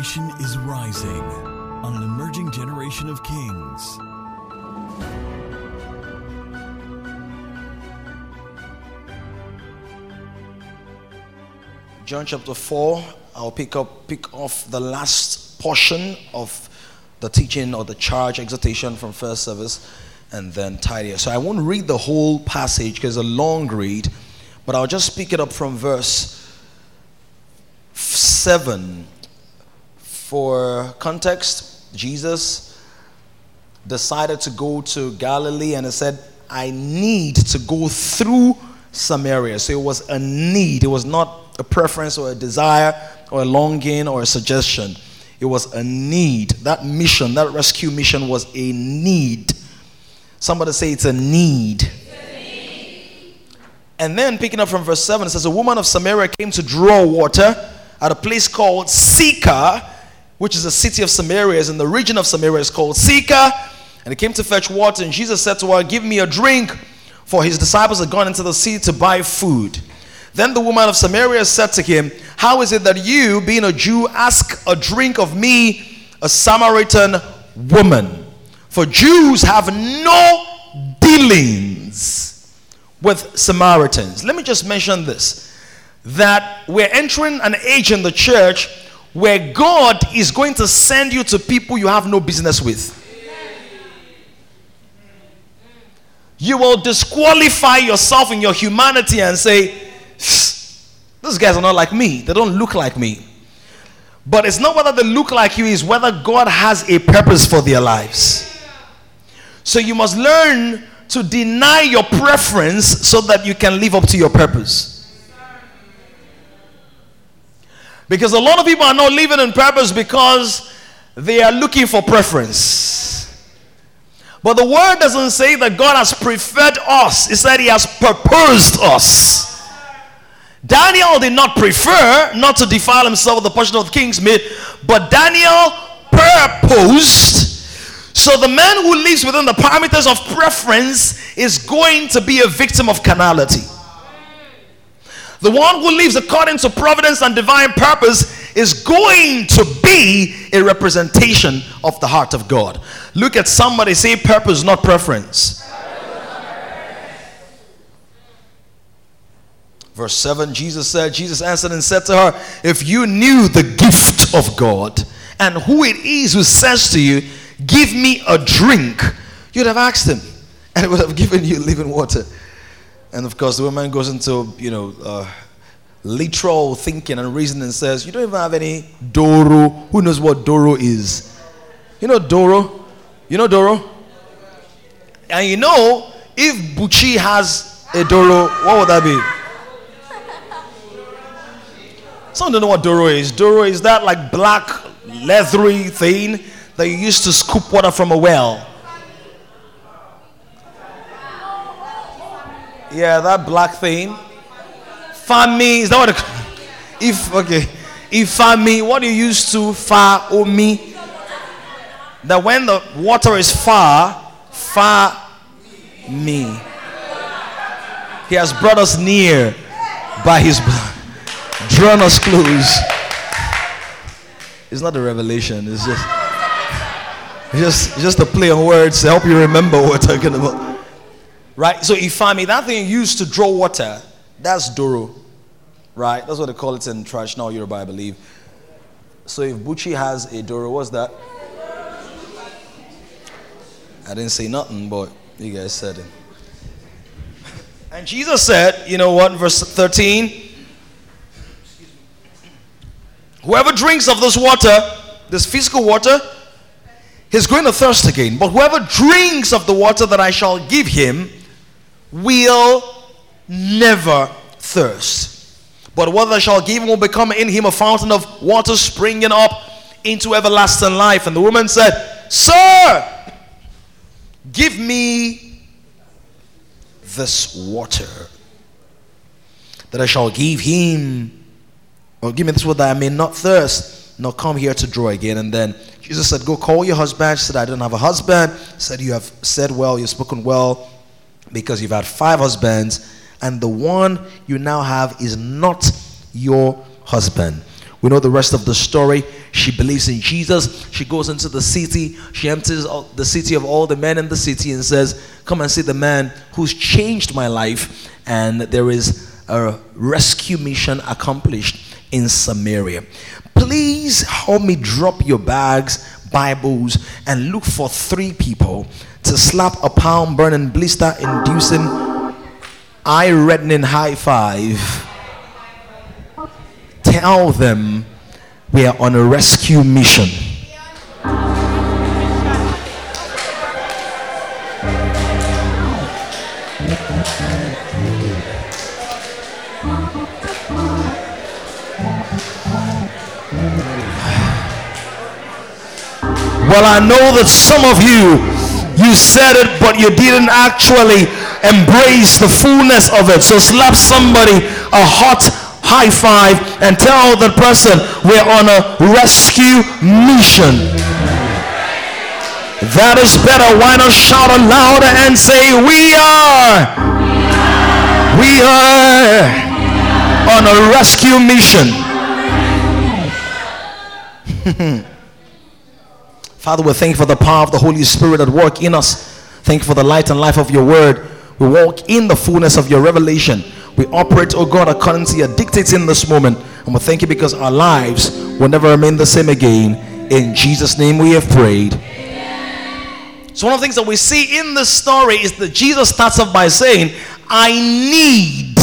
is rising on an emerging generation of kings. John chapter 4, I'll pick up pick off the last portion of the teaching or the charge exhortation from first service and then tidy. So I won't read the whole passage because it's a long read, but I'll just pick it up from verse 7. For context, Jesus decided to go to Galilee and he said, I need to go through Samaria. So it was a need, it was not a preference or a desire or a longing or a suggestion. It was a need. That mission, that rescue mission was a need. Somebody say it's a need. And then picking up from verse 7, it says, A woman of Samaria came to draw water at a place called Sychar, which is a city of Samaria, is in the region of Samaria, is called Sychar. And he came to fetch water, and Jesus said to her, Give me a drink, for his disciples had gone into the city to buy food. Then the woman of Samaria said to him, How is it that you, being a Jew, ask a drink of me, a Samaritan woman? For Jews have no dealings with Samaritans. Let me just mention this that we're entering an age in the church where God is going to send you to people you have no business with. You will disqualify yourself in your humanity and say, These guys are not like me. They don't look like me. But it's not whether they look like you, it's whether God has a purpose for their lives. So you must learn to deny your preference so that you can live up to your purpose. Because a lot of people are not living in purpose because they are looking for preference. But the word doesn't say that God has preferred us, it said He has proposed us. Daniel did not prefer not to defile himself with the portion of the king's meat, but Daniel purposed. So the man who lives within the parameters of preference is going to be a victim of carnality. The one who lives according to providence and divine purpose is going to be a representation of the heart of God. Look at somebody say purpose, not preference. Verse 7 Jesus said, Jesus answered and said to her, If you knew the gift of God and who it is who says to you, Give me a drink, you'd have asked him, and it would have given you living water. And of course, the woman goes into, you know, uh, literal thinking and reasoning and says, You don't even have any Doro. Who knows what Doro is? You know Doro? You know Doro? And you know, if Buchi has a Doro, what would that be? Some don't know what Doro is. Doro is that like black, leathery thing that you use to scoop water from a well. Yeah, that black thing. Fami, is that what it, if okay. If fami, what you use to fa omi? That when the water is far, far me. He has brought us near by his blood drawn us close. It's not a revelation, it's just it's just, it's just a play on words to help you remember what we're talking about. Right? So ifami, that thing used to draw water, that's doro. Right? That's what they call it in traditional Yoruba, I believe. So if Buchi has a doro, what's that? I didn't say nothing, but you guys said it. And Jesus said, you know what, verse 13? Whoever drinks of this water, this physical water, he's going to thirst again. But whoever drinks of the water that I shall give him will never thirst. But what I shall give him will become in him a fountain of water springing up into everlasting life. And the woman said, Sir, give me this water that I shall give him or give me this water that I may not thirst, nor come here to draw again. And then Jesus said, Go call your husband. She said, I don't have a husband. Said, You have said well, you've spoken well, because you've had five husbands, and the one you now have is not your husband. We know the rest of the story. She believes in Jesus. She goes into the city. She empties the city of all the men in the city and says, Come and see the man who's changed my life. And there is a rescue mission accomplished in Samaria. Please help me drop your bags, Bibles, and look for three people to slap a palm burning, blister inducing, eye reddening high five tell them we are on a rescue mission. Well, I know that some of you, you said it, but you didn't actually embrace the fullness of it. So slap somebody a hot high five and tell the person we're on a rescue mission. That is better. Why not shout louder and say, We are, we are on a rescue mission. Father, we thank you for the power of the Holy Spirit at work in us. Thank you for the light and life of your word. We walk in the fullness of your revelation. We operate, oh God, according to your dictates in this moment. And we thank you because our lives will never remain the same again. In Jesus' name we have prayed. So, one of the things that we see in this story is that Jesus starts off by saying, I need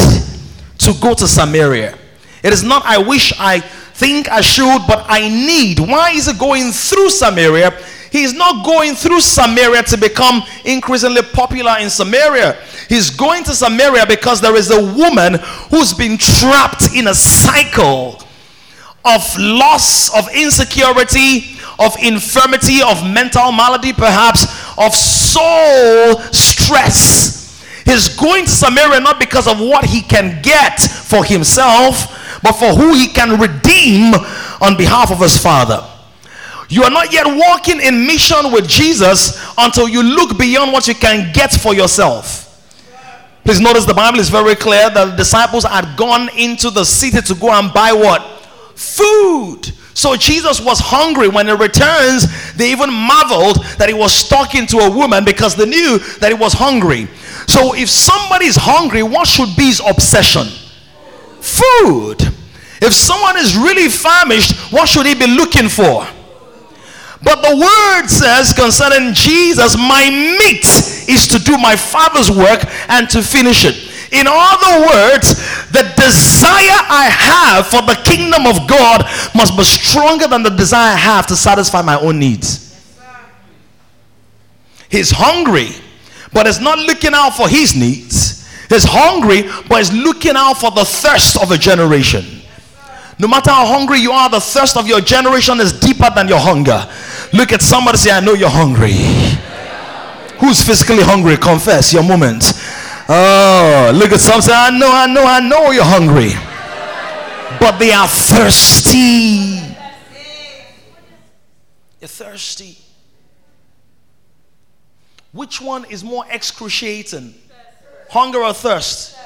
to go to Samaria. It is not, I wish, I think I should, but I need. Why is it going through Samaria? He's not going through Samaria to become increasingly popular in Samaria. He's going to Samaria because there is a woman who's been trapped in a cycle of loss, of insecurity, of infirmity, of mental malady, perhaps, of soul stress. He's going to Samaria not because of what he can get for himself, but for who he can redeem on behalf of his father. You are not yet walking in mission with Jesus until you look beyond what you can get for yourself. Please notice the Bible is very clear that the disciples had gone into the city to go and buy what? Food. So Jesus was hungry. When he returns, they even marveled that he was talking to a woman because they knew that he was hungry. So if somebody is hungry, what should be his obsession? Food. If someone is really famished, what should he be looking for? But the word says concerning Jesus, my meat is to do my Father's work and to finish it. In other words, the desire I have for the kingdom of God must be stronger than the desire I have to satisfy my own needs. He's hungry, but is not looking out for his needs. He's hungry, but he's looking out for the thirst of a generation. No matter how hungry you are, the thirst of your generation is deeper than your hunger. Look at somebody say, I know you're hungry. Who's physically hungry? Confess your moment. Oh, look at some say, I know, I know, I know you're hungry. But they are thirsty. You're thirsty. Which one is more excruciating? Hunger or thirst?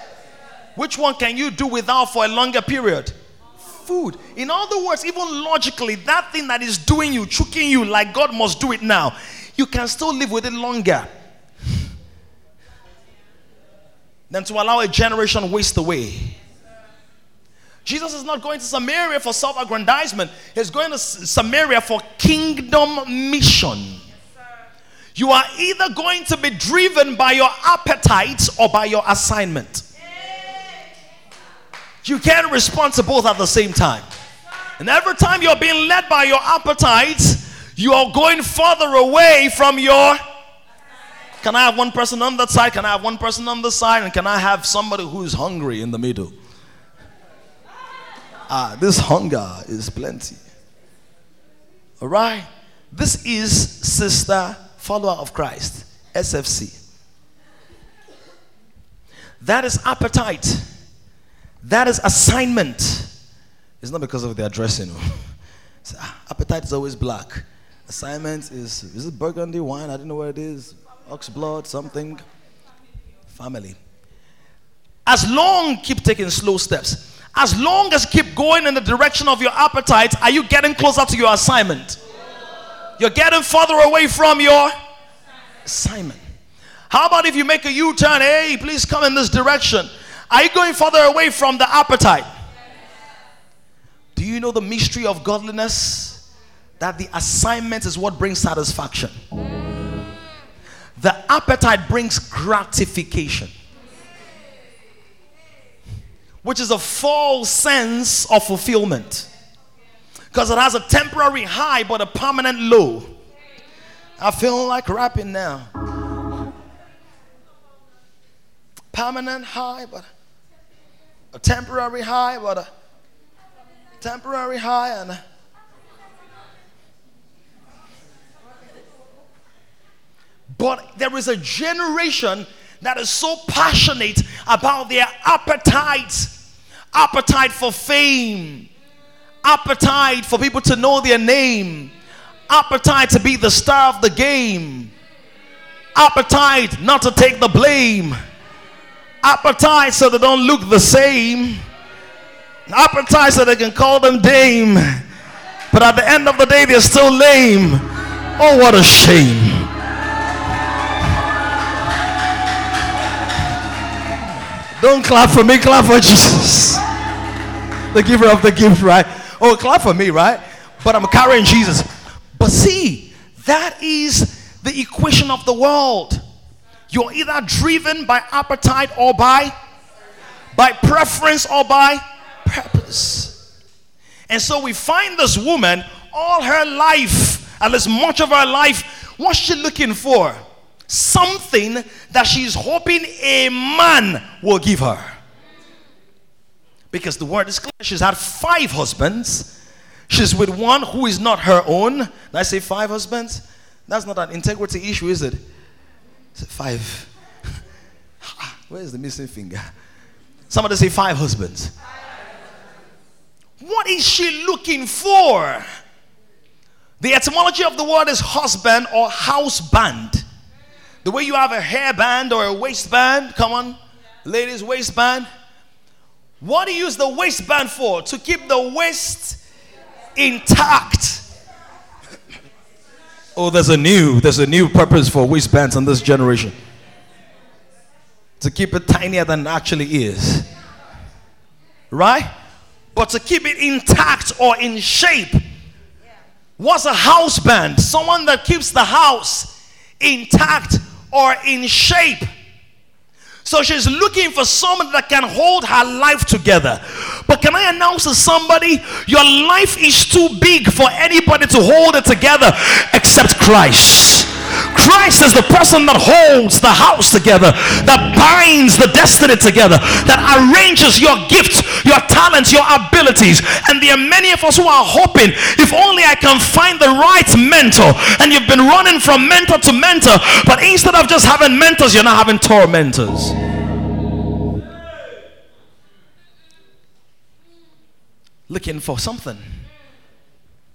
Which one can you do without for a longer period? food. In other words, even logically, that thing that is doing you, choking you like God must do it now, you can still live with it longer than to allow a generation waste away. Jesus is not going to Samaria for self aggrandizement, he's going to Samaria for kingdom mission. You are either going to be driven by your appetites or by your assignment. You can't respond to both at the same time. And every time you're being led by your appetites, you are going further away from your. Can I have one person on that side? Can I have one person on the side? And can I have somebody who is hungry in the middle? Ah, this hunger is plenty. All right? This is Sister Follower of Christ, SFC. That is appetite. That is assignment. It's not because of their dressing. so, ah, appetite is always black. Assignment is is it burgundy wine? I don't know what it is. Ox blood, something. Family. As long keep taking slow steps. as long as keep going in the direction of your appetite, are you getting closer to your assignment? You're getting further away from your assignment. How about if you make a U turn? Hey, please come in this direction. Are you going further away from the appetite? Do you know the mystery of godliness? That the assignment is what brings satisfaction. The appetite brings gratification, which is a false sense of fulfillment because it has a temporary high but a permanent low. I feel like rapping now. Permanent high, but a temporary high, but a temporary high, and a But there is a generation that is so passionate about their appetite appetite for fame, appetite for people to know their name, appetite to be the star of the game, appetite not to take the blame, appetite so they don't look the same, appetite so they can call them dame, but at the end of the day, they're still lame. Oh, what a shame. Don't clap for me, clap for Jesus. The giver of the gift, right? Oh, clap for me, right? But I'm carrying Jesus. But see, that is the equation of the world. You're either driven by appetite or by by preference or by purpose. And so we find this woman all her life, at least much of her life, what's she looking for? Something that she's hoping a man will give her. Because the word is clear. She's had five husbands. She's with one who is not her own. Did I say five husbands? That's not an integrity issue, is it? Five. Where's the missing finger? Somebody say five husbands. What is she looking for? The etymology of the word is husband or house band. The way you have a hairband or a waistband, come on, ladies, waistband. What do you use the waistband for? To keep the waist intact. Oh, there's a new, there's a new purpose for waistbands in this generation. To keep it tinier than it actually is. Right? But to keep it intact or in shape. What's a house band? Someone that keeps the house intact or in shape. So she's looking for someone that can hold her life together. But can I announce to somebody, your life is too big for anybody to hold it together except Christ. Christ is the person that holds the house together, that binds the destiny together, that arranges your gifts, your talents, your abilities. And there are many of us who are hoping, if only I can find the right mentor. And you've been running from mentor to mentor, but instead of just having mentors, you're not having tormentors. Looking for something.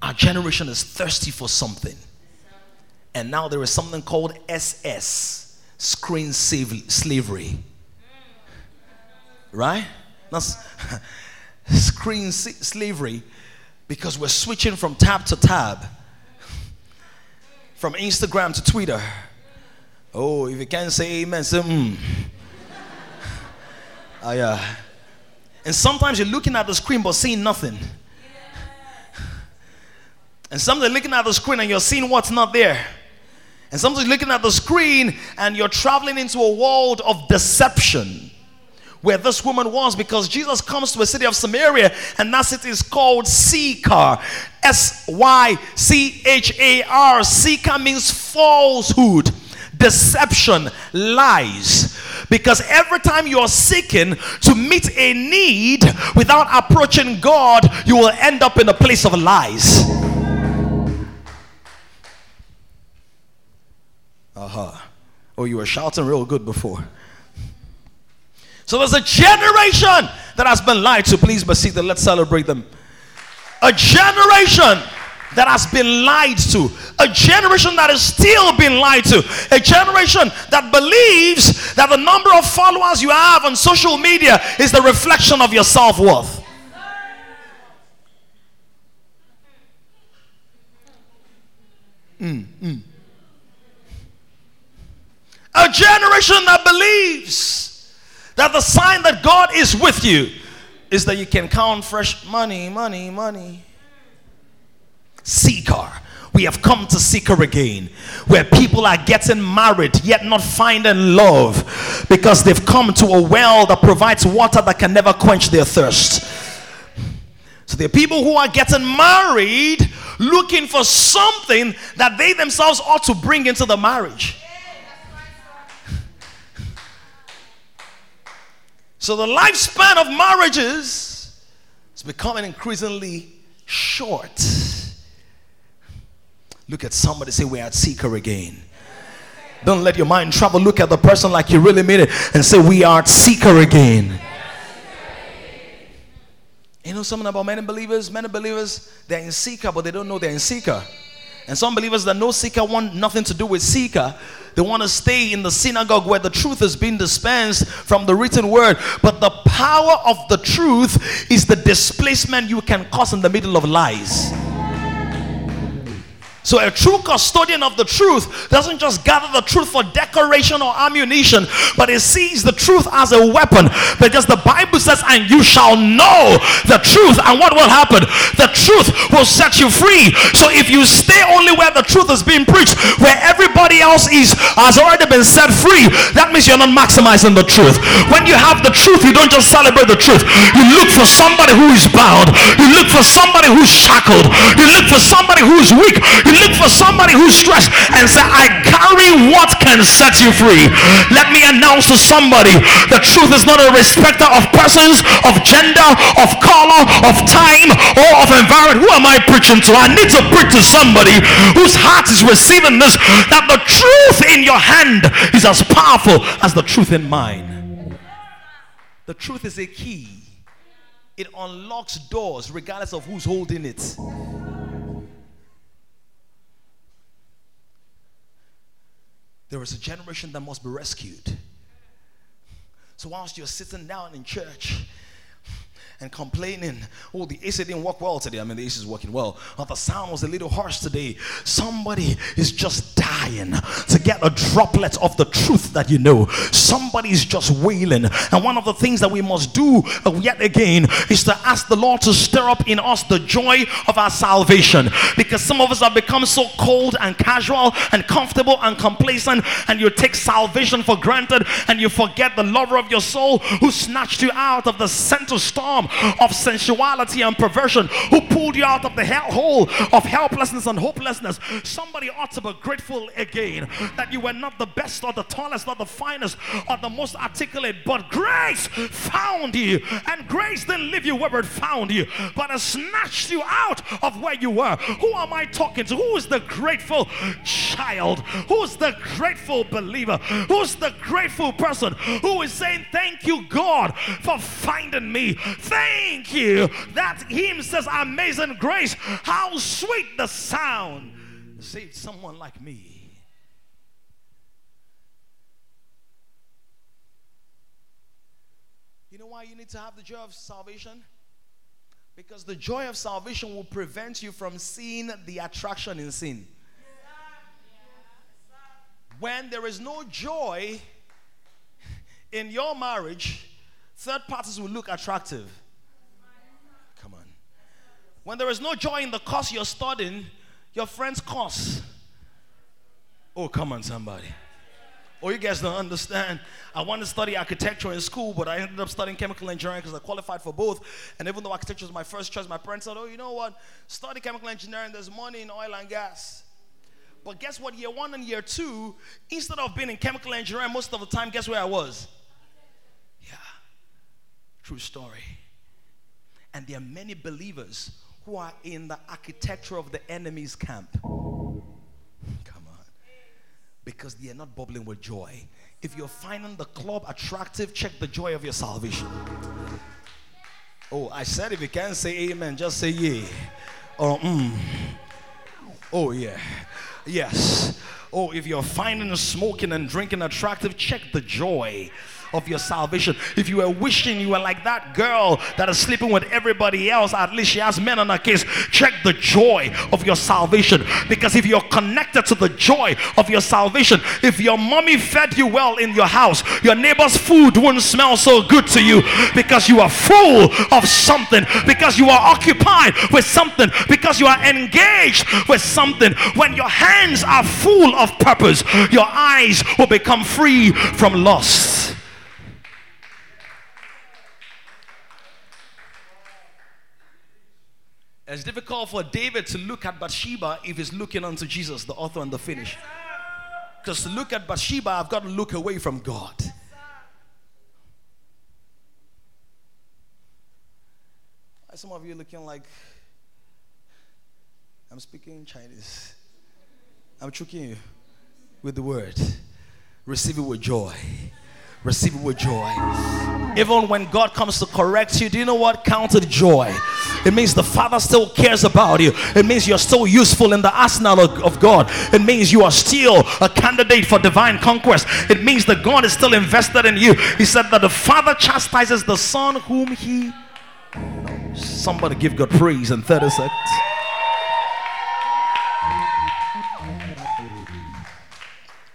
Our generation is thirsty for something. And now there is something called SS, screen slavery. Right? That's screen slavery because we're switching from tab to tab, from Instagram to Twitter. Oh, if you can't say amen, say mm. Oh, yeah. And sometimes you're looking at the screen but seeing nothing. And sometimes looking at the screen and you're seeing what's not there. And sometimes looking at the screen and you're traveling into a world of deception where this woman was because Jesus comes to a city of Samaria and that city is called Sychar. S Y C H A R. Sychar means falsehood, deception, lies. Because every time you're seeking to meet a need without approaching God, you will end up in a place of lies. Uh-huh. Oh, you were shouting real good before. So there's a generation that has been lied to. Please be seated. Let's celebrate them. A generation that has been lied to. A generation that is still being lied to. A generation that believes that the number of followers you have on social media is the reflection of your self worth. Mm, mm. A generation that believes that the sign that God is with you is that you can count fresh money, money, money. Sychar. We have come to Sychar again, where people are getting married yet not finding love because they've come to a well that provides water that can never quench their thirst. So there are people who are getting married looking for something that they themselves ought to bring into the marriage. So the lifespan of marriages is becoming increasingly short. Look at somebody say, We're at Sychar again. Don't let your mind travel. Look at the person like you really mean it and say, We are at Sychar again. You know something about many believers? Many believers, they're in Sychar, but they don't know they're in Sychar. And some believers that know Sychar want nothing to do with Sychar. They want to stay in the synagogue where the truth is being dispensed from the written word. But the power of the truth is the displacement you can cause in the middle of lies. So, a true custodian of the truth doesn't just gather the truth for decoration or ammunition, but he sees the truth as a weapon. Because the Bible says, And you shall know the truth. And what will happen? The truth will set you free. So, if you stay only where the truth is being preached, where everybody else is has already been set free, that means you're not maximizing the truth. When you have the truth, you don't just celebrate the truth, you look for somebody who is bound, you look for somebody who's shackled, you look for somebody who's weak. You look for somebody who's stressed and say, I carry what can set you free. Let me announce to somebody the truth is not a respecter of persons, of gender, of color, of time, or of environment. Who am I preaching to? I need to preach to somebody whose heart is receiving this that the truth in your hand is as powerful as the truth in mine. The truth is a key. It unlocks doors regardless of who's holding it. There is a generation that must be rescued. So, whilst you're sitting down in church and complaining, oh, the AC didn't work well today. I mean, the AC is working well. Oh, the sound was a little harsh today. Somebody is just dying to get a droplet of the truth that you know. Somebody is just wailing. And one of the things that we must do uh, yet again is to ask the Lord to stir up in us the joy of our salvation. Because some of us have become so cold and casual and comfortable and complacent, and you take salvation for granted and you forget the lover of your soul who snatched you out of the center storm of sensuality and perversion, who pulled you out of the hellhole of helplessness and hopelessness. Somebody ought to be grateful again that you were not the best or the tallest or the finest or the most articulate, but grace found you. And grace didn't leave you where it found you, but it snatched you out of where you were. Who am I talking to? Who is the grateful child? Who's the grateful believer? Who's the grateful person who is saying, Thank you, God, for finding me? Thank you. That hymn says, Amazing grace. How sweet the sound saved someone like me. You know why you need to have the joy of salvation? Because the joy of salvation will prevent you from seeing the attraction in sin. When there is no joy in your marriage, third parties will look attractive. Come on. When there is no joy in the course you're studying, your friend's course. Oh, come on, somebody. Oh, you guys don't understand. I wanted to study architecture in school, but I ended up studying chemical engineering because I qualified for both. And even though architecture was my first choice, my parents said, Oh, you know what? Study chemical engineering, there's money in oil and gas. But guess what? Year one and year two, instead of being in chemical engineering most of the time, guess where I was? Yeah. True story. And there are many believers who are in the architecture of the enemy's camp. Come on. Because they are not bubbling with joy. If you're finding the club attractive, check the joy of your salvation. Oh, I said if you can't say amen, just say yeah. Or mm. Oh, yeah. Yes. Oh, if you're finding smoking and drinking attractive, check the joy of your salvation. If you were wishing you were like that girl that is sleeping with everybody else, at least she has men on her case, check the joy of your salvation. Because if you're connected to the joy of your salvation, if your mommy fed you well in your house, your neighbor's food wouldn't smell so good to you because you are full of something, because you are occupied with something, because you are engaged with something. When your hands are full of purpose, your eyes will become free from lust. It's difficult for David to look at Bathsheba if he's looking unto Jesus, the author and the finish. Because to look at Bathsheba, I've got to look away from God. Some of you looking like I'm speaking Chinese. I'm choking you with the word. Receive it with joy. Receive it with joy. Even when God comes to correct you, do you know what counted joy? It means the Father still cares about you. It means you're still useful in the arsenal of, of God. It means you are still a candidate for divine conquest. It means that God is still invested in you. He said that the Father chastises the Son whom He. Somebody give God praise in 30 seconds.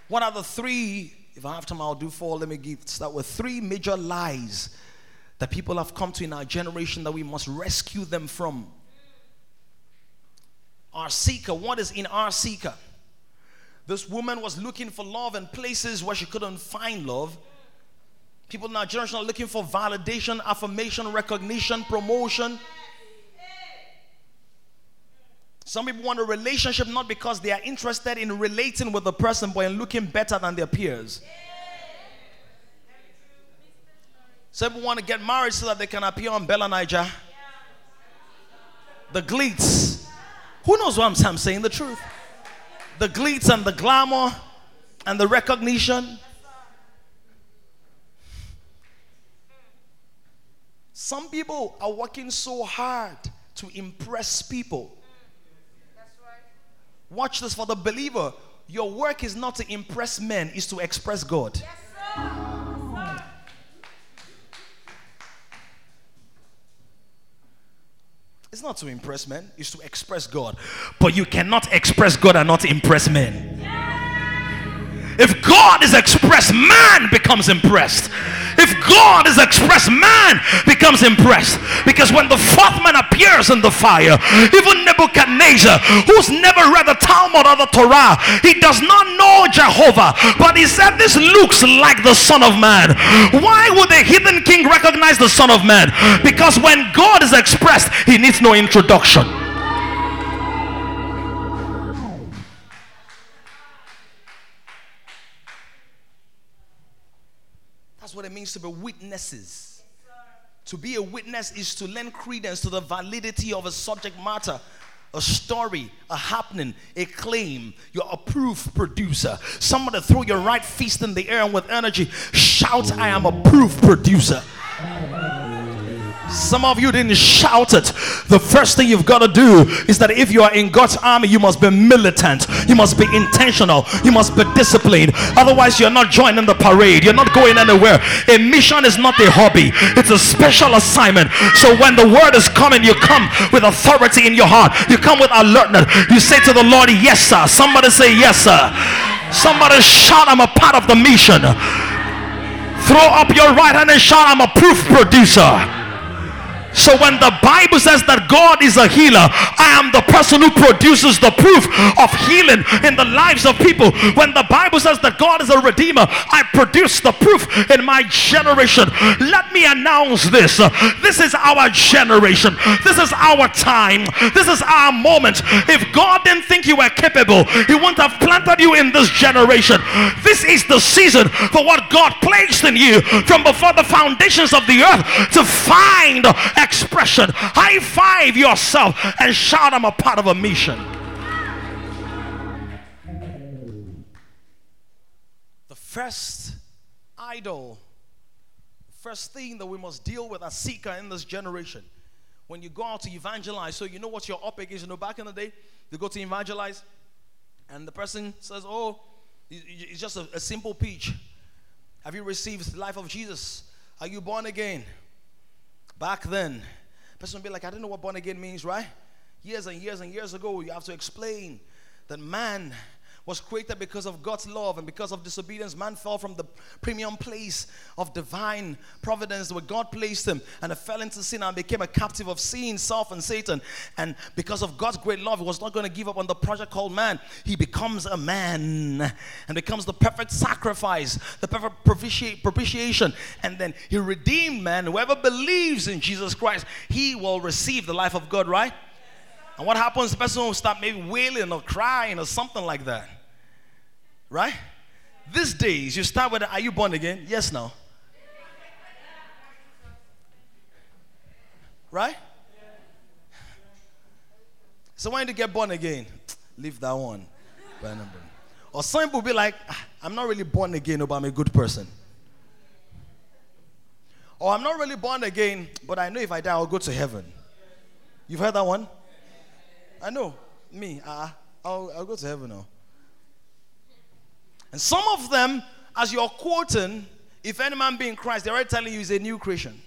What are the three? If I have time, I'll do four. Let me give start with three major lies that people have come to in our generation that we must rescue them from. Our Sychar, what is in our Sychar? This woman was looking for love in places where she couldn't find love. People in our generation are looking for validation, affirmation, recognition, promotion. Some people want a relationship not because they are interested in relating with the person, but in looking better than their peers. Some people want to get married so that they can appear on Bella Naija. The glitz. Who knows what I'm, saying? The truth. The glitz and the glamour and the recognition. Some people are working so hard to impress people Watch this for the believer. Your work is not to impress men, is to express God. Yes, it's not to impress men, it's to express God. But you cannot express God and not impress men. If God is expressed, man becomes impressed. If God is expressed, man becomes impressed. Because when the fourth man appears in the fire, even Nebuchadnezzar, who's never read the Talmud or the Torah, he does not know Jehovah. But he said, This looks like the Son of Man. Why would the heathen king recognize the Son of Man? Because when God is expressed, he needs no introduction. Means to be witnesses. To be a witness is to lend credence to the validity of a subject matter, a story, a happening, a claim. You're a proof producer. Somebody throw your right fist in the air and with energy shout, I am a proof producer. Some of you didn't shout it. The first thing you've got to do is that if you are in God's army, you must be militant. You must be intentional. You must be disciplined. Otherwise, you're not joining the parade. You're not going anywhere. A mission is not a hobby, it's a special assignment. So when the word is coming, you come with authority in your heart. You come with alertness. You say to the Lord, Yes, sir. Somebody say, Yes, sir. Somebody shout, I'm a part of the mission. Throw up your right hand and shout, I'm a proof producer. So when the Bible says that God is a healer, I am the person who produces the proof of healing in the lives of people. When the Bible says that God is a redeemer, I produce the proof in my generation. Let me announce this. This is our generation. This is our time. This is our moment. If God didn't think you were capable, He wouldn't have planted you in this generation. This is the season for what God placed in you from before the foundations of the earth to find expression. High five yourself and shout, I'm a part of a mission. The first idol, first thing that we must deal with as Sychar in this generation. When you go out to evangelize, so you know what your topic is. You know, back in the day, you go to evangelize, and the person says, Oh, it's just a, a simple pitch. Have you received the life of Jesus? Are you born again? Back then, person will be like, I don't know what born again means, right? Years and years and years ago, you have to explain that man was created because of God's love and because of disobedience. Man fell from the premium place of divine providence where God placed him and fell into sin and became a captive of sin, self, and Satan. And because of God's great love, he was not going to give up on the project called man. He becomes a man and becomes the perfect sacrifice, the perfect propitiation. And then he redeemed man. Whoever believes in Jesus Christ, he will receive the life of God, right? And what happens? The person will start maybe wailing or crying or something like that. Right? These days, you start with, Are you born again? Yes, no. Right? So when you get born again, leave that one. Or some people be like, ah, I'm not really born again, but I'm a good person. Or I'm not really born again, but I know if I die, I'll go to heaven. You've heard that one? I know. Me, uh, I'll, I'll go to heaven now. And some of them, as you're quoting, if any man be in Christ, they're already telling you he's a new creation.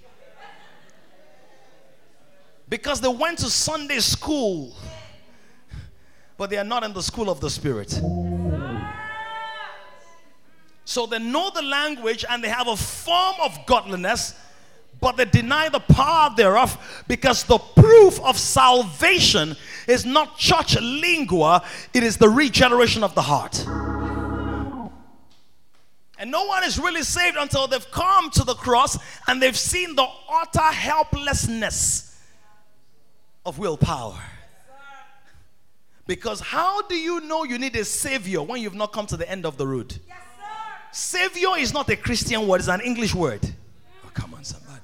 Because they went to Sunday school, but they are not in the school of the Spirit. So they know the language and they have a form of godliness, but they deny the power thereof because the proof of salvation is not church lingua, it is the regeneration of the heart. And no one is really saved until they've come to the cross and they've seen the utter helplessness of willpower. Because how do you know you need a savior when you've not come to the end of the road? Yes, savior is not a Christian word, it's an English word. Oh, come on, somebody.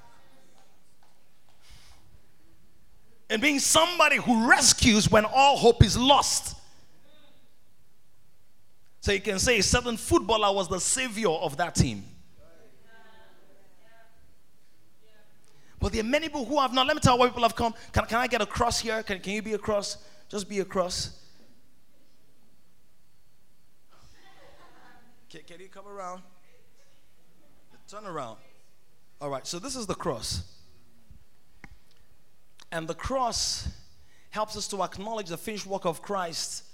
And being somebody who rescues when all hope is lost. So you can say a certain footballer was the savior of that team. But there are many people who have not. Let me tell you why people have come. Can, can I get a cross here? Can, can you be a cross? Just be a cross. Can, can you come around? Turn around. All right, so this is the cross. And the cross helps us to acknowledge the finished work of Christ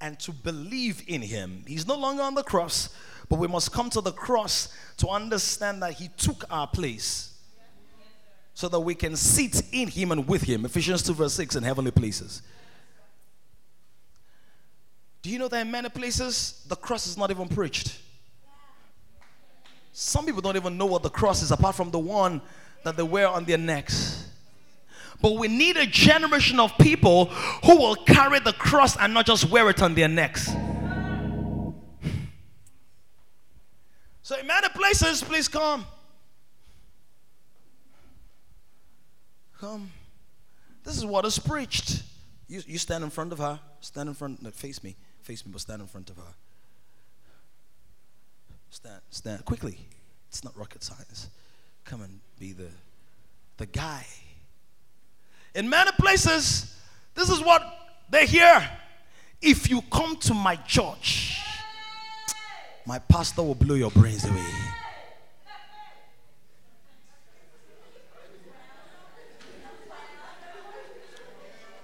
and to believe in him. He's no longer on the cross, but we must come to the cross to understand that he took our place so that we can sit in him and with him. Ephesians 2, verse 6 in heavenly places. Do you know that in many places the cross is not even preached? Some people don't even know what the cross is apart from the one that they wear on their necks. But we need a generation of people who will carry the cross and not just wear it on their necks. So, in many places, please come. Come. This is what is preached. You, you stand in front of her. Stand in front. No, face me. Face me, but stand in front of her. Stand. Stand. Quickly. It's not rocket science. Come and be the, the guy in many places, this is what they hear. If you come to my church, my pastor will blow your brains away.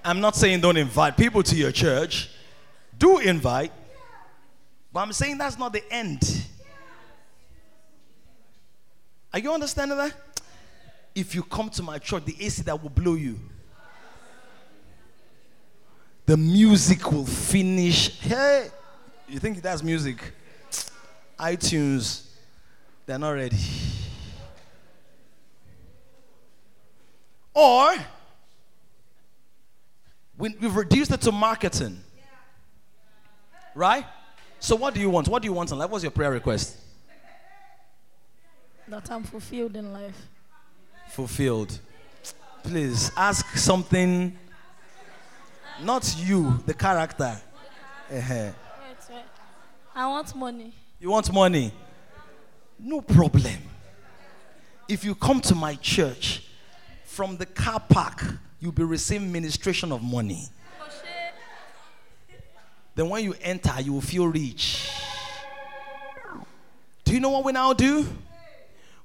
I'm not saying don't invite people to your church. Do invite. But I'm saying that's not the end. Are you understanding that? If you come to my church, the AC that will blow you the music will finish. Hey, you think that's music? iTunes, they're not ready. Or we, we've reduced it to marketing. Right? So, what do you want? What do you want in life? What's your prayer request? That I'm fulfilled in life. Fulfilled. Please ask something not you, the character. I want money. You want money? No problem. If you come to my church from the car park, you'll be receiving ministration of money. then when you enter, you will feel rich. Do you know what we now do?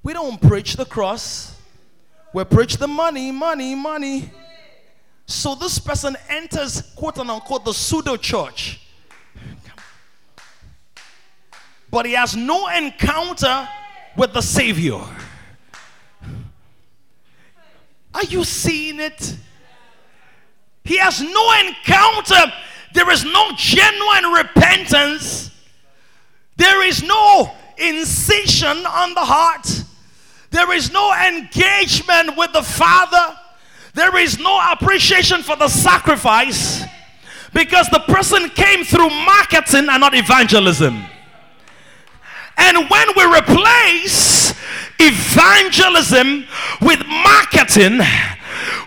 We don't preach the cross. We preach the money, money, money. So this person enters, quote unquote, the pseudo church. But he has no encounter with the Savior. Are you seeing it? He has no encounter. There is no genuine repentance. There is no incision on the heart. There is no engagement with the Father. There is no appreciation for the sacrifice because the person came through marketing and not evangelism. And when we replace evangelism with marketing,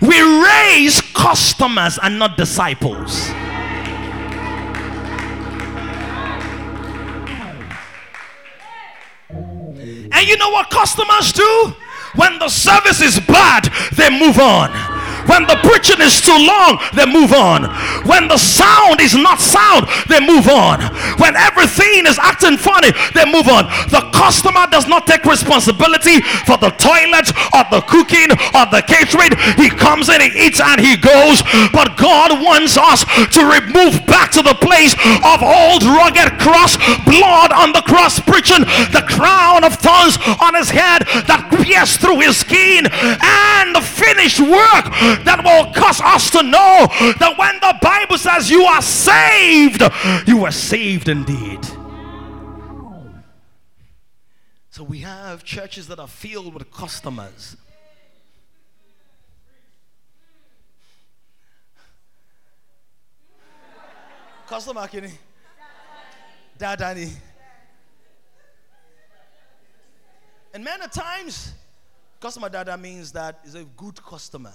we raise customers and not disciples. And you know what customers do? When the service is bad, they move on. When the preaching is too long, they move on. When the sound is not sound, they move on. When everything is acting funny, they move on. The customer does not take responsibility for the toilet or the cooking or the catering. He comes in, he eats, and he goes. But God wants us to remove back to the place of old rugged cross, blood on the cross, preaching the crown of thorns on his head that pierced through his skin, and the finished work that will cause us to know that when the Bible says you are saved, you are saved indeed. So we have churches that are filled with customers. Customer kini. Dadani. And many times, customer dada means that is a good customer.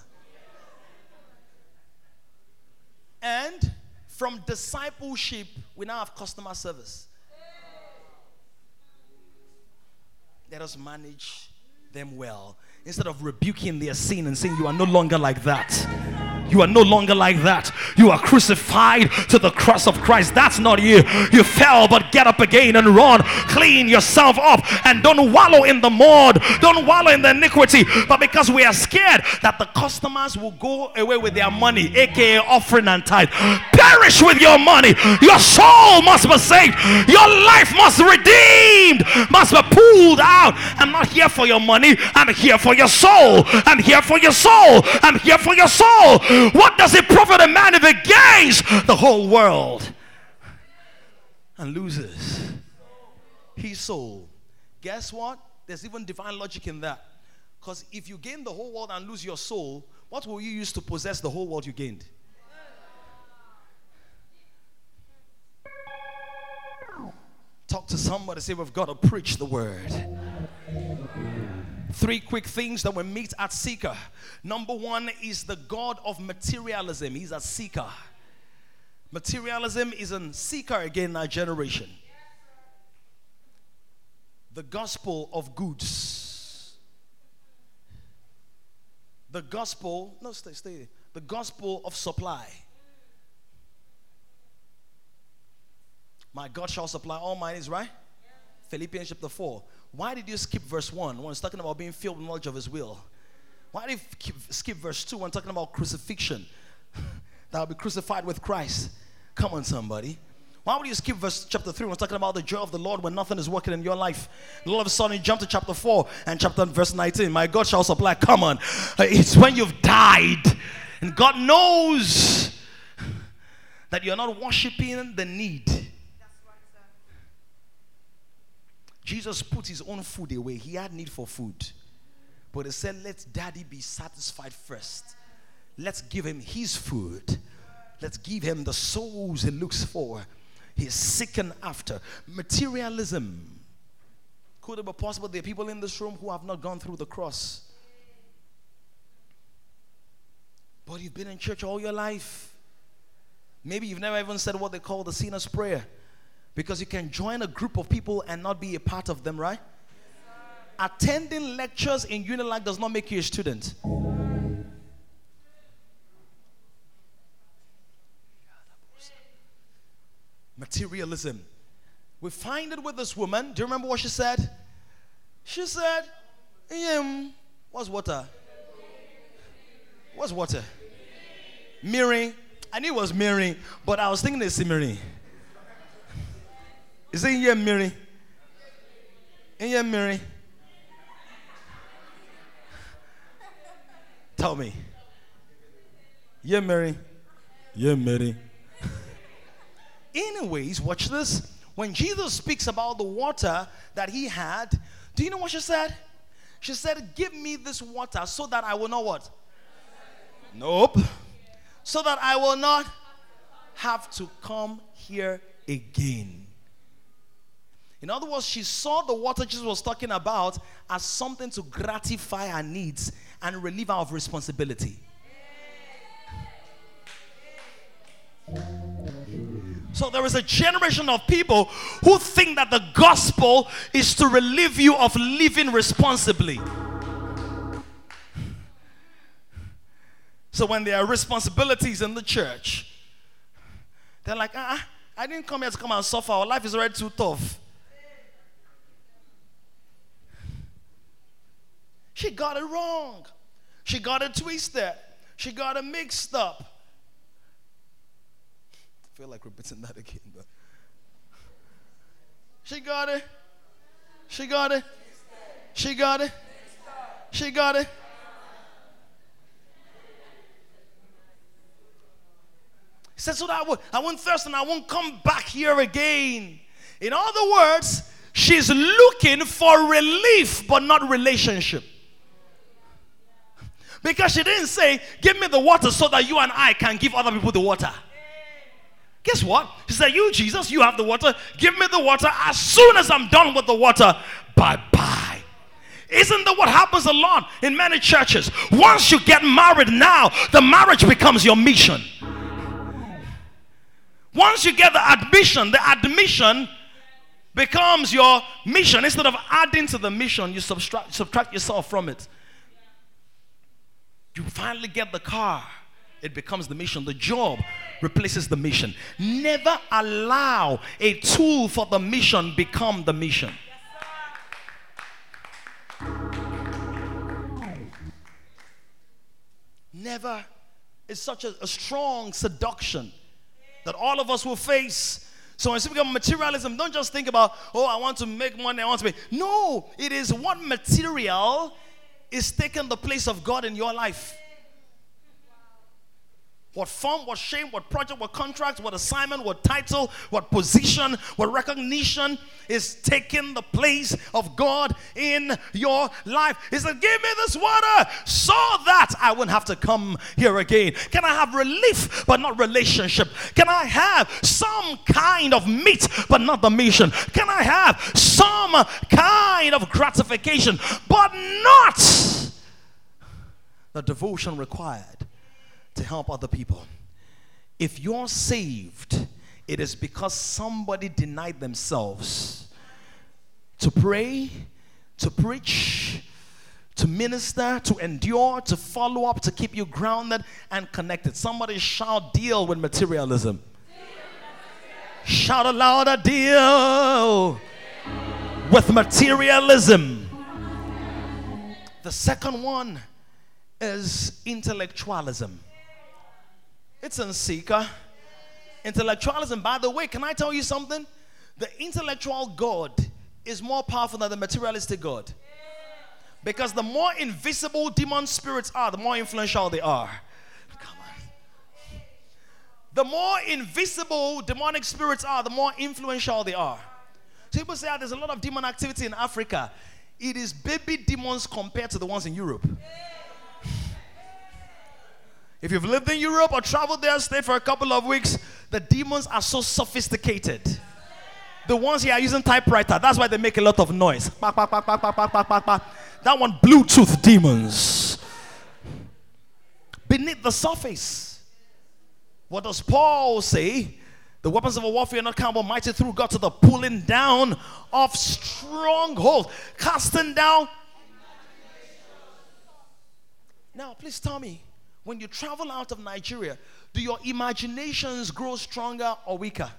And from discipleship, we now have customer service. Let us manage them well instead of rebuking their sin and saying, You are no longer like that. You are no longer like that. You are crucified to the cross of Christ. That's not you. You fell, but get up again and run. Clean yourself up and don't wallow in the mud. Don't wallow in the iniquity. But because we are scared that the customers will go away with their money, aka offering and tithe, perish with your money. Your soul must be saved. Your life must be redeemed, must be pulled out. I'm not here for your money. I'm here for your soul. I'm here for your soul. I'm here for your soul. What does it profit a man if he gains the whole world and loses his soul? Guess what? There's even divine logic in that. Because if you gain the whole world and lose your soul, what will you use to possess the whole world you gained? Talk to somebody, say, We've got to preach the word. Three quick things that we meet at Sychar. Number one is the God of materialism. He's a seeker. Materialism is a seeker again in our generation. The gospel of goods. The gospel, no, stay, stay. The gospel of supply. My God shall supply all my needs, right? Philippians chapter 4. Why did you skip verse 1 when it's talking about being filled with knowledge of his will? Why did you skip verse 2 when talking about crucifixion? that will be crucified with Christ. Come on, somebody. Why would you skip verse chapter 3 when talking about the joy of the Lord when nothing is working in your life? And all of a sudden you jump to chapter 4 and chapter verse 19. My God shall supply. Come on. Uh, it's when you've died. And God knows that you're not worshiping the need Jesus put his own food away. He had need for food. But he said, Let daddy be satisfied first. Let's give him his food. Let's give him the souls he looks for. He's seeking after. Materialism. Could it be possible there are people in this room who have not gone through the cross? But you've been in church all your life. Maybe you've never even said what they call the sinner's prayer. Because you can join a group of people and not be a part of them, right? Yes, Attending lectures in Unilag does not make you a student. Materialism. We find it with this woman. Do you remember what she said? She said, um, What's water? What's water? Mirroring. I knew it was mirroring, but I was thinking it's mirroring. Is it mirroring? In here mirroring? Tell me. Yeah, Mary. Yeah, Mary. Anyways, watch this. When Jesus speaks about the water that he had, do you know what she said? She said, Give me this water so that I will know what? Nope. So that I will not have to come here again. In other words, she saw the water Jesus was talking about as something to gratify her needs and relieve her of responsibility. So there is a generation of people who think that the gospel is to relieve you of living responsibly. So when there are responsibilities in the church, they're like, ah, I didn't come here to come and suffer. Our life is already too tough. She got it wrong. She got it twisted. She got it mixed up. I feel like repeating that again, but she got it. She got it. She got it. She got it. He said, so that I, I won't thirst and I won't come back here again. In other words, she's looking for relief, but not relationship. Because she didn't say, Give me the water so that you and I can give other people the water. Guess what? She said, You, Jesus, you have the water. Give me the water. As soon as I'm done with the water, bye bye. Isn't that what happens a lot in many churches? Once you get married now, the marriage becomes your mission. Once you get the admission, the admission becomes your mission. Instead of adding to the mission, you subtract, subtract yourself from it. You finally get the car, it becomes the mission. The job replaces the mission. Never allow a tool for the mission become the mission. Never. It's such a, a strong seduction that all of us will face. So when you speak about materialism, don't just think about, oh, I want to make money, I want to make. No, it is what material is taking the place of God in your life. What form, what shape, what project, what contract, what assignment, what title, what position, what recognition is taking the place of God in your life. He said, Give me this water so that I wouldn't have to come here again. Can I have relief but not relationship? Can I have some kind of meat but not the mission? Can I have some kind of gratification but not the devotion required? To help other people. If you're saved, it is because somebody denied themselves to pray, to preach, to minister, to endure, to follow up, to keep you grounded and connected. Somebody shout, deal with materialism. Shout a louder, deal with materialism. The second one is intellectualism. It's seeker. Intellectualism, by the way, can I tell you something? The intellectual God is more powerful than the materialistic God. Because the more invisible demon spirits are, the more influential they are. Come on. The more invisible demonic spirits are, the more influential they are. So people say oh, there's a lot of demon activity in Africa. It is baby demons compared to the ones in Europe. If you've lived in Europe or traveled there, stayed for a couple of weeks, the demons are so sophisticated. The ones here are using typewriter. That's why they make a lot of noise. That one, Bluetooth demons. Beneath the surface. What does Paul say? The weapons of a warfare are not carnal, mighty through God to the pulling down of strongholds, casting down. Now, please tell me, when you travel out of Nigeria, do your imaginations grow stronger or weaker?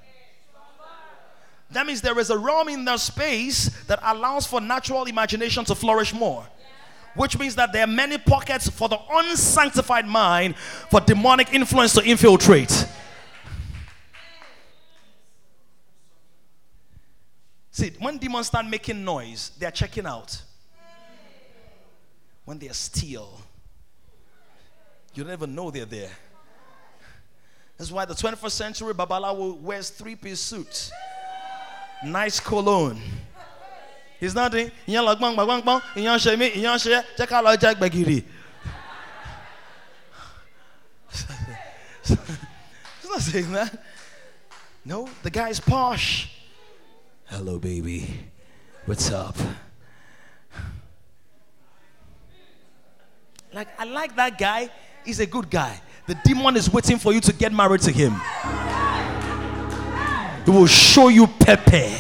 That means there is a realm in the space that allows for natural imagination to flourish more. Which means that there are many pockets for the unsanctified mind for demonic influence to infiltrate. See, when demons start making noise, they are checking out. When they are still, you don't even know they're there. That's why the 21st century Babalawo wears three piece suits, nice cologne. He's not doing. He's not saying that. No, the guy is posh. Hello, baby. What's up? Like, I like that guy. He's a good guy. The demon is waiting for you to get married to him. He will show you Pepe.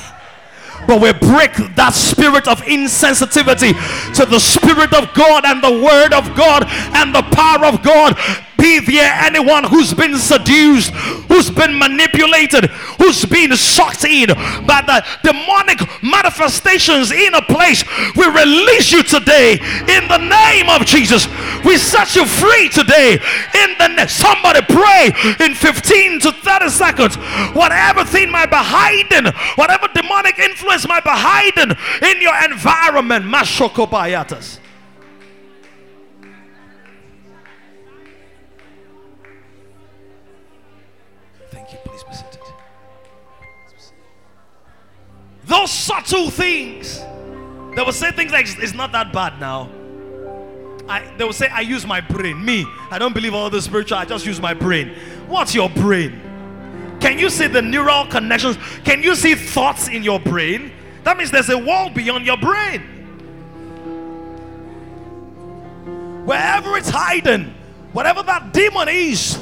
But we break that spirit of insensitivity to the Spirit of God and the Word of God and the power of God be there anyone who's been seduced, who's been manipulated, who's been sucked in by the demonic manifestations in a place, we release you today in the name of Jesus. We set you free today in the. Somebody pray in 15 to 30 seconds. Whatever thing might be hiding, whatever demonic influence might be hiding in your environment, Mashokobayatas. Those subtle things. They will say things like, it's not that bad now. I, they will say, I use my brain. Me, I don't believe all the spiritual, I just use my brain. What's your brain? Can you see the neural connections? Can you see thoughts in your brain? That means there's a world beyond your brain. Wherever it's hiding, whatever that demon is,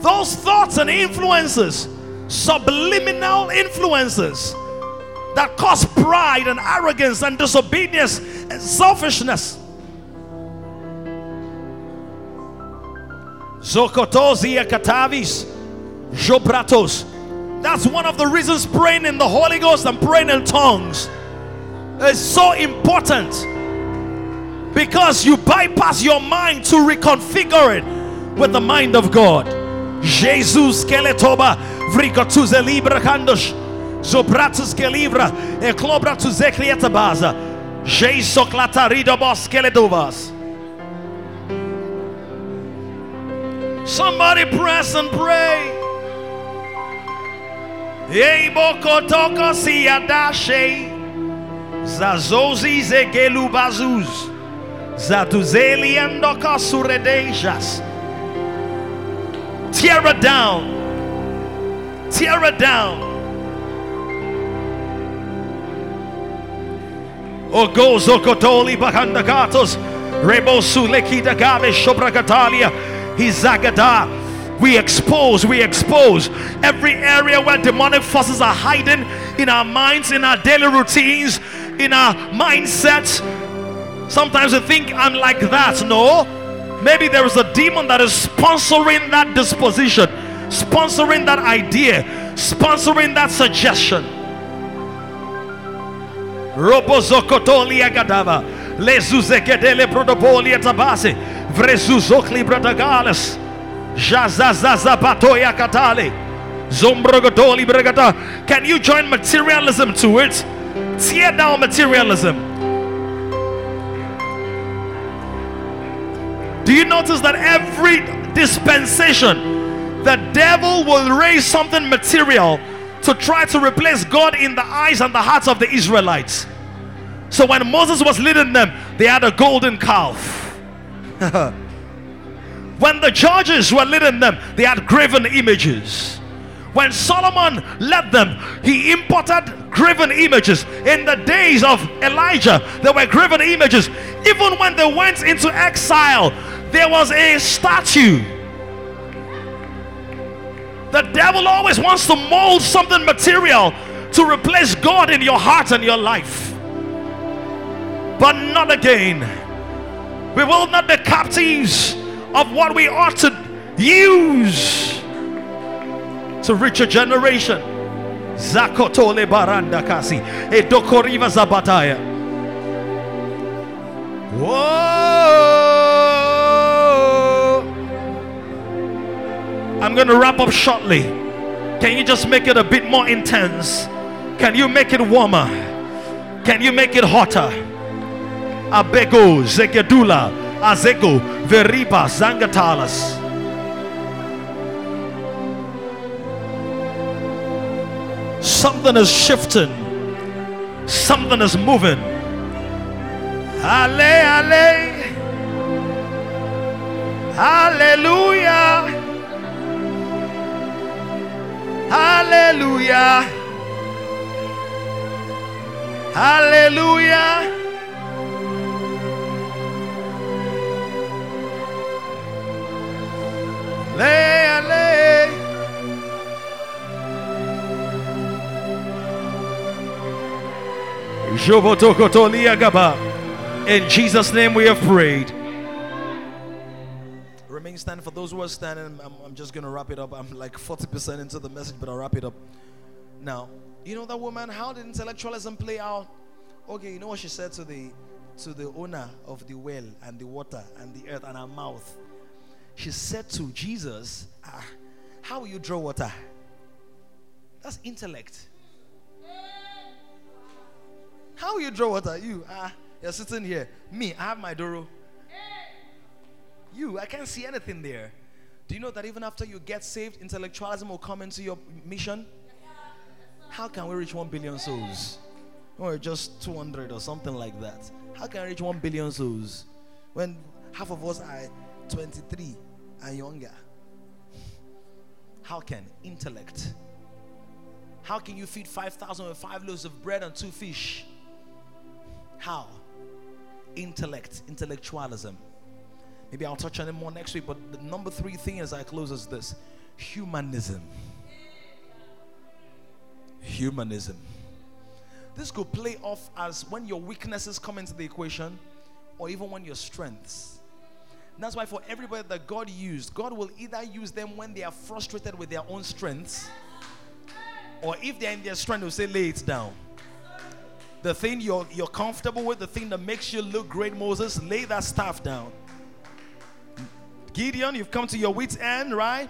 those thoughts and influences, subliminal influences that cause pride and arrogance and disobedience and selfishness. Jobratos. That's one of the reasons praying in the Holy Ghost and praying in tongues is so important because you bypass your mind to reconfigure it with the mind of God. Jesus keletoba vrikotuze libra kandosh zobratus kelibra eklobra tu zeklieta baza Jesus klatarido bos keledovas. Somebody press and pray. Eibokotoko siadashe zazozi zegelubazuz endoka suredejas. Tear it down. Tear it down. Ogozo kotoli bahandagatos. Rebosu lekita gave shobragatalia. Hizagada. We expose, we expose every area where demonic forces are hiding in our minds, in our daily routines, in our mindsets. Sometimes we think I'm like that. No, maybe there is a demon that is sponsoring that disposition, sponsoring that idea, sponsoring that suggestion. Robozokotolia gadava, lezuzekedele prodopolia tabase, vrezuzokli bradagales. Jazazazabatoya katale. Zombrogodoli bregata. Can you join materialism to it? Tear down materialism. Do you notice that every dispensation, the devil will raise something material to try to replace God in the eyes and the hearts of the Israelites? So when Moses was leading them, they had a golden calf. When the judges were leading them, they had graven images. When Solomon led them, he imported graven images. In the days of Elijah, there were graven images. Even when they went into exile, there was a statue. The devil always wants to mold something material to replace God in your heart and your life. But not again. We will not be captives of what we ought to use to reach a generation. Zakotole baranda kasi. Edokoriva zabataya. Whoa. I'm going to wrap up shortly. Can you just make it a bit more intense? Can you make it warmer? Can you make it hotter? Abego, Zegedula, Azego, Veriba, Zangatalas. Something is shifting. Something is moving. Ale, ale. Hallelujah. Hallelujah. Hallelujah. Lay, lay. In Jesus' name we have prayed. Standing. For those who are standing, I'm, I'm just going to wrap it up. I'm like 40% into the message, but I'll wrap it up. Now, you know that woman, how did intellectualism play out? Okay, you know what she said to the to the owner of the well and the water and the earth and her mouth? She said to Jesus, ah, How will you draw water? That's intellect. How will you draw water? You, ah, you're sitting here. Me, I have my Doro. You, I can't see anything there. Do you know that even after you get saved, intellectualism will come into your mission? How can we reach 1 billion souls? Or just 200 or something like that. How can I reach 1 billion souls when half of us are 23 and younger? How can intellect? How can you feed 5,000 with five loaves of bread and two fish? How? Intellect, intellectualism. Maybe I'll touch on it more next week, but the number three thing as I close is this humanism. Humanism. This could play off as when your weaknesses come into the equation, or even when your strengths. That's why, for everybody that God used, God will either use them when they are frustrated with their own strengths, or if they're in their strength, will say, lay it down. The thing you're, you're comfortable with, the thing that makes you look great, Moses, lay that staff down. Gideon, you've come to your wit's end, right?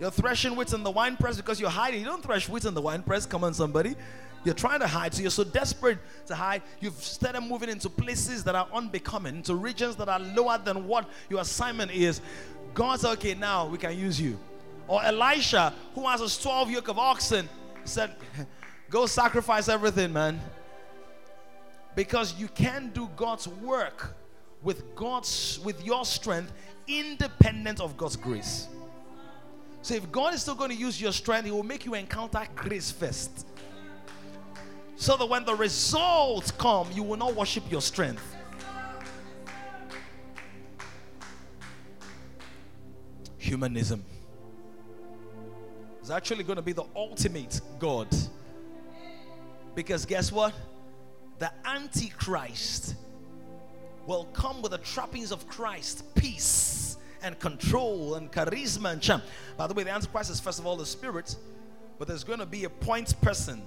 You're threshing wheat in the wine press because you're hiding. You don't thresh wheat in the wine press. Come on, somebody. You're trying to hide. So you're so desperate to hide. You've started moving into places that are unbecoming, into regions that are lower than what your assignment is. God's okay, now we can use you. Or Elisha, who has a 12 yoke of oxen, said, Go sacrifice everything, man. Because you can do God's work with God's with your strength independent of God's grace. So if God is still going to use your strength, He will make you encounter grace first. So that when the results come, you will not worship your strength. Humanism is actually going to be the ultimate God. Because guess what? The Antichrist will come with the trappings of Christ peace and control and charisma and charm. By the way, the Antichrist is first of all the spirit, but there's going to be a point person.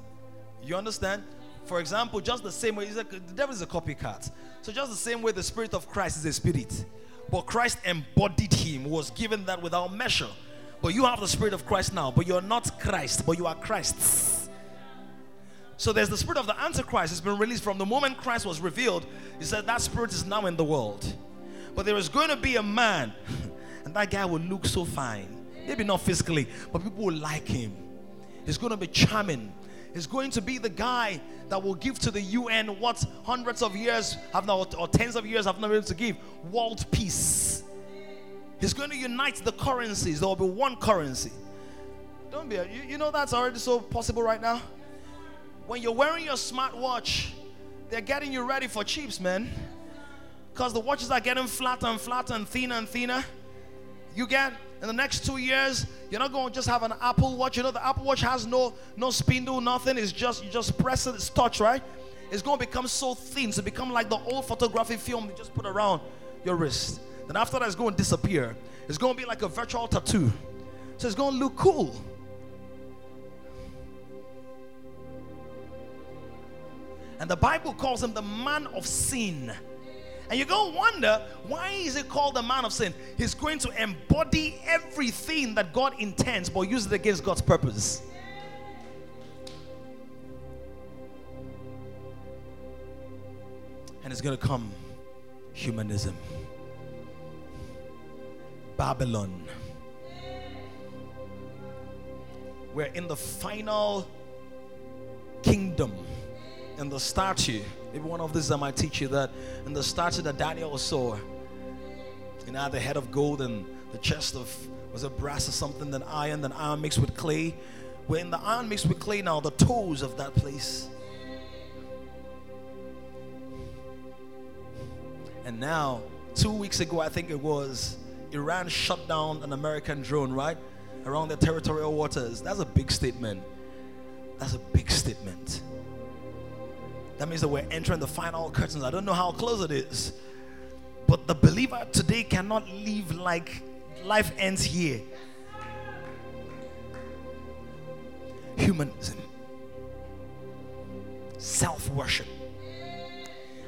You understand? For example, just the same way, a, the devil is a copycat. So, just the same way the spirit of Christ is a spirit, but Christ embodied him, was given that without measure. But you have the spirit of Christ now, but you're not Christ, but you are Christ's. So there's the spirit of the Antichrist. It's been released from the moment Christ was revealed. He said that spirit is now in the world. But there is going to be a man, and that guy will look so fine. Maybe not physically, but people will like him. He's going to be charming. He's going to be the guy that will give to the UN what hundreds of years have not, or tens of years have not been able to give world peace. He's going to unite the currencies. There will be one currency. Don't be, you, you know that's already so possible right now? When you're wearing your smartwatch, they're getting you ready for cheaps, man. Because the watches are getting flatter and flatter and thinner and thinner. You get in the next two years, you're not going to just have an Apple Watch. You know, the Apple Watch has no no spindle, nothing. It's just you just press it, it's touch, right? It's going to become so thin to become like the old photography film you just put around your wrist. Then after that, it's going to disappear. It's going to be like a virtual tattoo. So it's going to look cool. And the Bible calls him the man of sin. And you're going to wonder why is it called the man of sin? He's going to embody everything that God intends, but use it against God's purpose. And it's going to come humanism, Babylon. We're in the final kingdom in the statue. Maybe one of these I might teach you that in the statue that Daniel saw, you know, the head of gold and the chest of was it brass or something, then iron, then iron mixed with clay. We're in the iron mixed with clay now, the toes of that place. And now, two weeks ago, I think it was, Iran shut down an American drone, right? Around their territorial waters. That's a big statement. That's a big statement. That means that we're entering the final curtains. I don't know how close it is. But the believer today cannot live like life ends here. Humanism, self worship.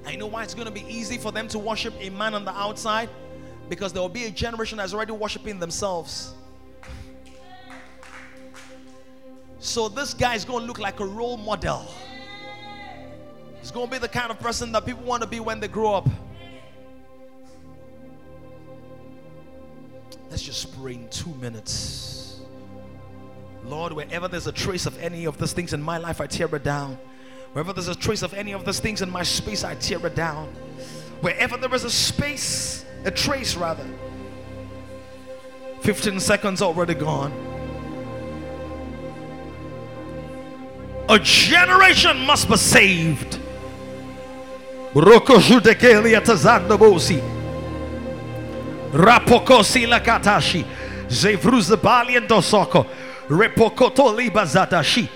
I know why it's going to be easy for them to worship a man on the outside because there will be a generation that's already worshiping themselves. So this guy is going to look like a role model. He's going to be the kind of person that people want to be when they grow up. Let's just pray in two minutes. Lord, wherever there's a trace of any of these things in my life, I tear it down. Wherever there's a trace of any of these things in my space, I tear it down. Wherever there is a space, a trace rather. 15 seconds already gone. A generation must be saved. Rokojudekelia tazandobosi. Rapokosi lakatashi. Zevruzabalian dosoko. Repokoto libazadashi.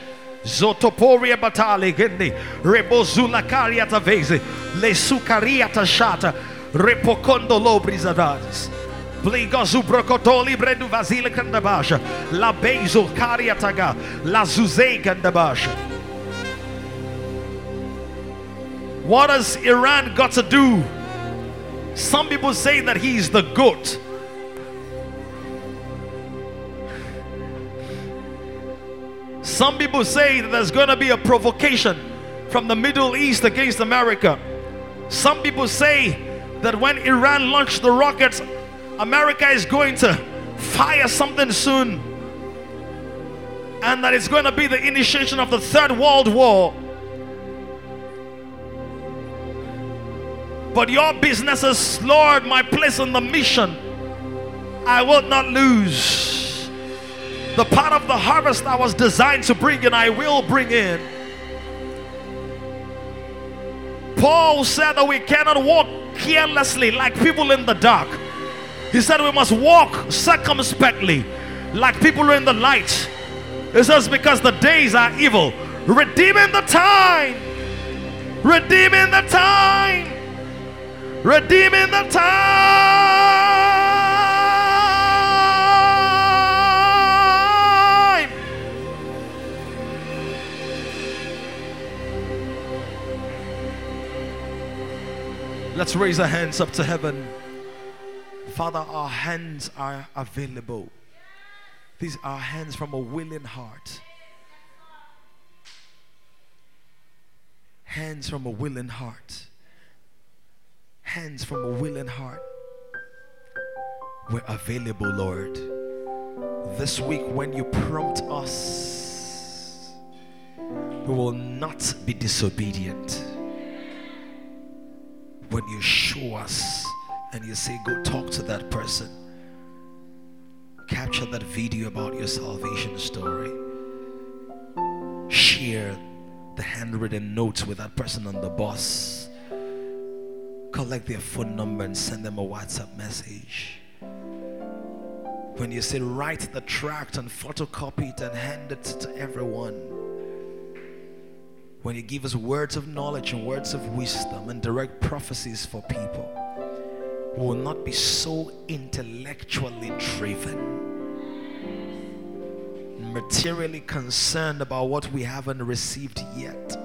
Zotoporia batale gende. Rebozula cariata vese. Le sucariata shata. Repocondo lobrizadades. Bligozu brocotoli bredu vasile candabasha. La bezo cariataga. La zuze candabasha. What has Iran got to do? Some people say that he's the goat. Some people say that there's going to be a provocation from the Middle East against America. Some people say that when Iran launched the rockets, America is going to fire something soon. And that it's going to be the initiation of the Third World War. But your business is, Lord, my place in the mission. I will not lose. The part of the harvest I was designed to bring in, I will bring in. Paul said that we cannot walk carelessly like people in the dark. He said we must walk circumspectly like people in the light. It says, because the days are evil, redeeming the time, redeeming the time redeeming the time. Let's raise our hands up to heaven. Father, our hands are available. These are hands from a willing heart. Hands from a willing heart hands from a willing heart. We're available, Lord. This week, when you prompt us, we will not be disobedient. When you show us and you say, Go talk to that person, capture that video about your salvation story, share the handwritten notes with that person on the bus collect their phone number and send them a WhatsApp message. When you say write the tract and photocopy it and hand it to everyone. When you give us words of knowledge and words of wisdom and direct prophecies for people, we will not be so intellectually driven, materially concerned about what we haven't received yet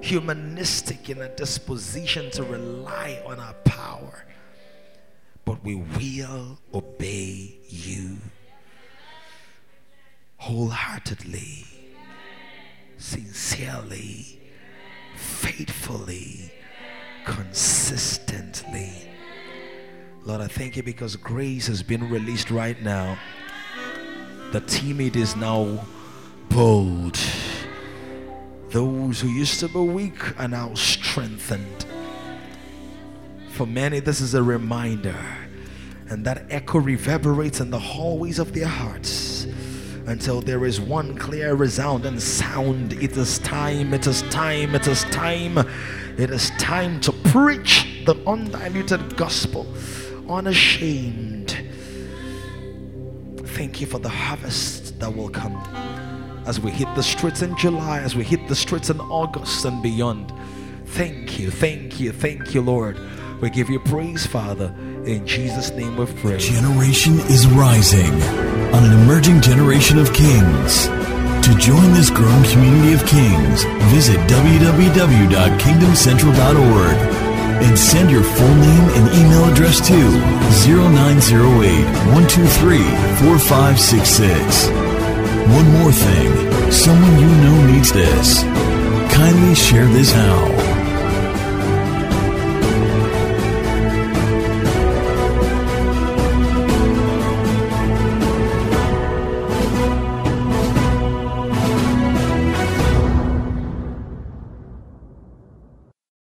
humanistic in a disposition to rely on our power, but we will obey you wholeheartedly, sincerely, faithfully, consistently. Lord, I thank you because grace has been released right now. The timid is now bold. Those who used to be weak are now strengthened. For many, this is a reminder, and that echo reverberates in the hallways of their hearts until there is one clear, resounding sound. It is time, it is time, it is time, it is time to preach the undiluted gospel, unashamed. Thank you for the harvest that will come as we hit the streets in July, as we hit the streets in August and beyond. Thank you, thank you, thank you, Lord. We give you praise, Father. In Jesus' name we pray. Generation is rising on an emerging generation of kings. To join this growing community of kings, visit www.kingdomcentral.org and send your full name and email address to 0908 123 4566. One more thing someone you know needs this. Kindly share this now.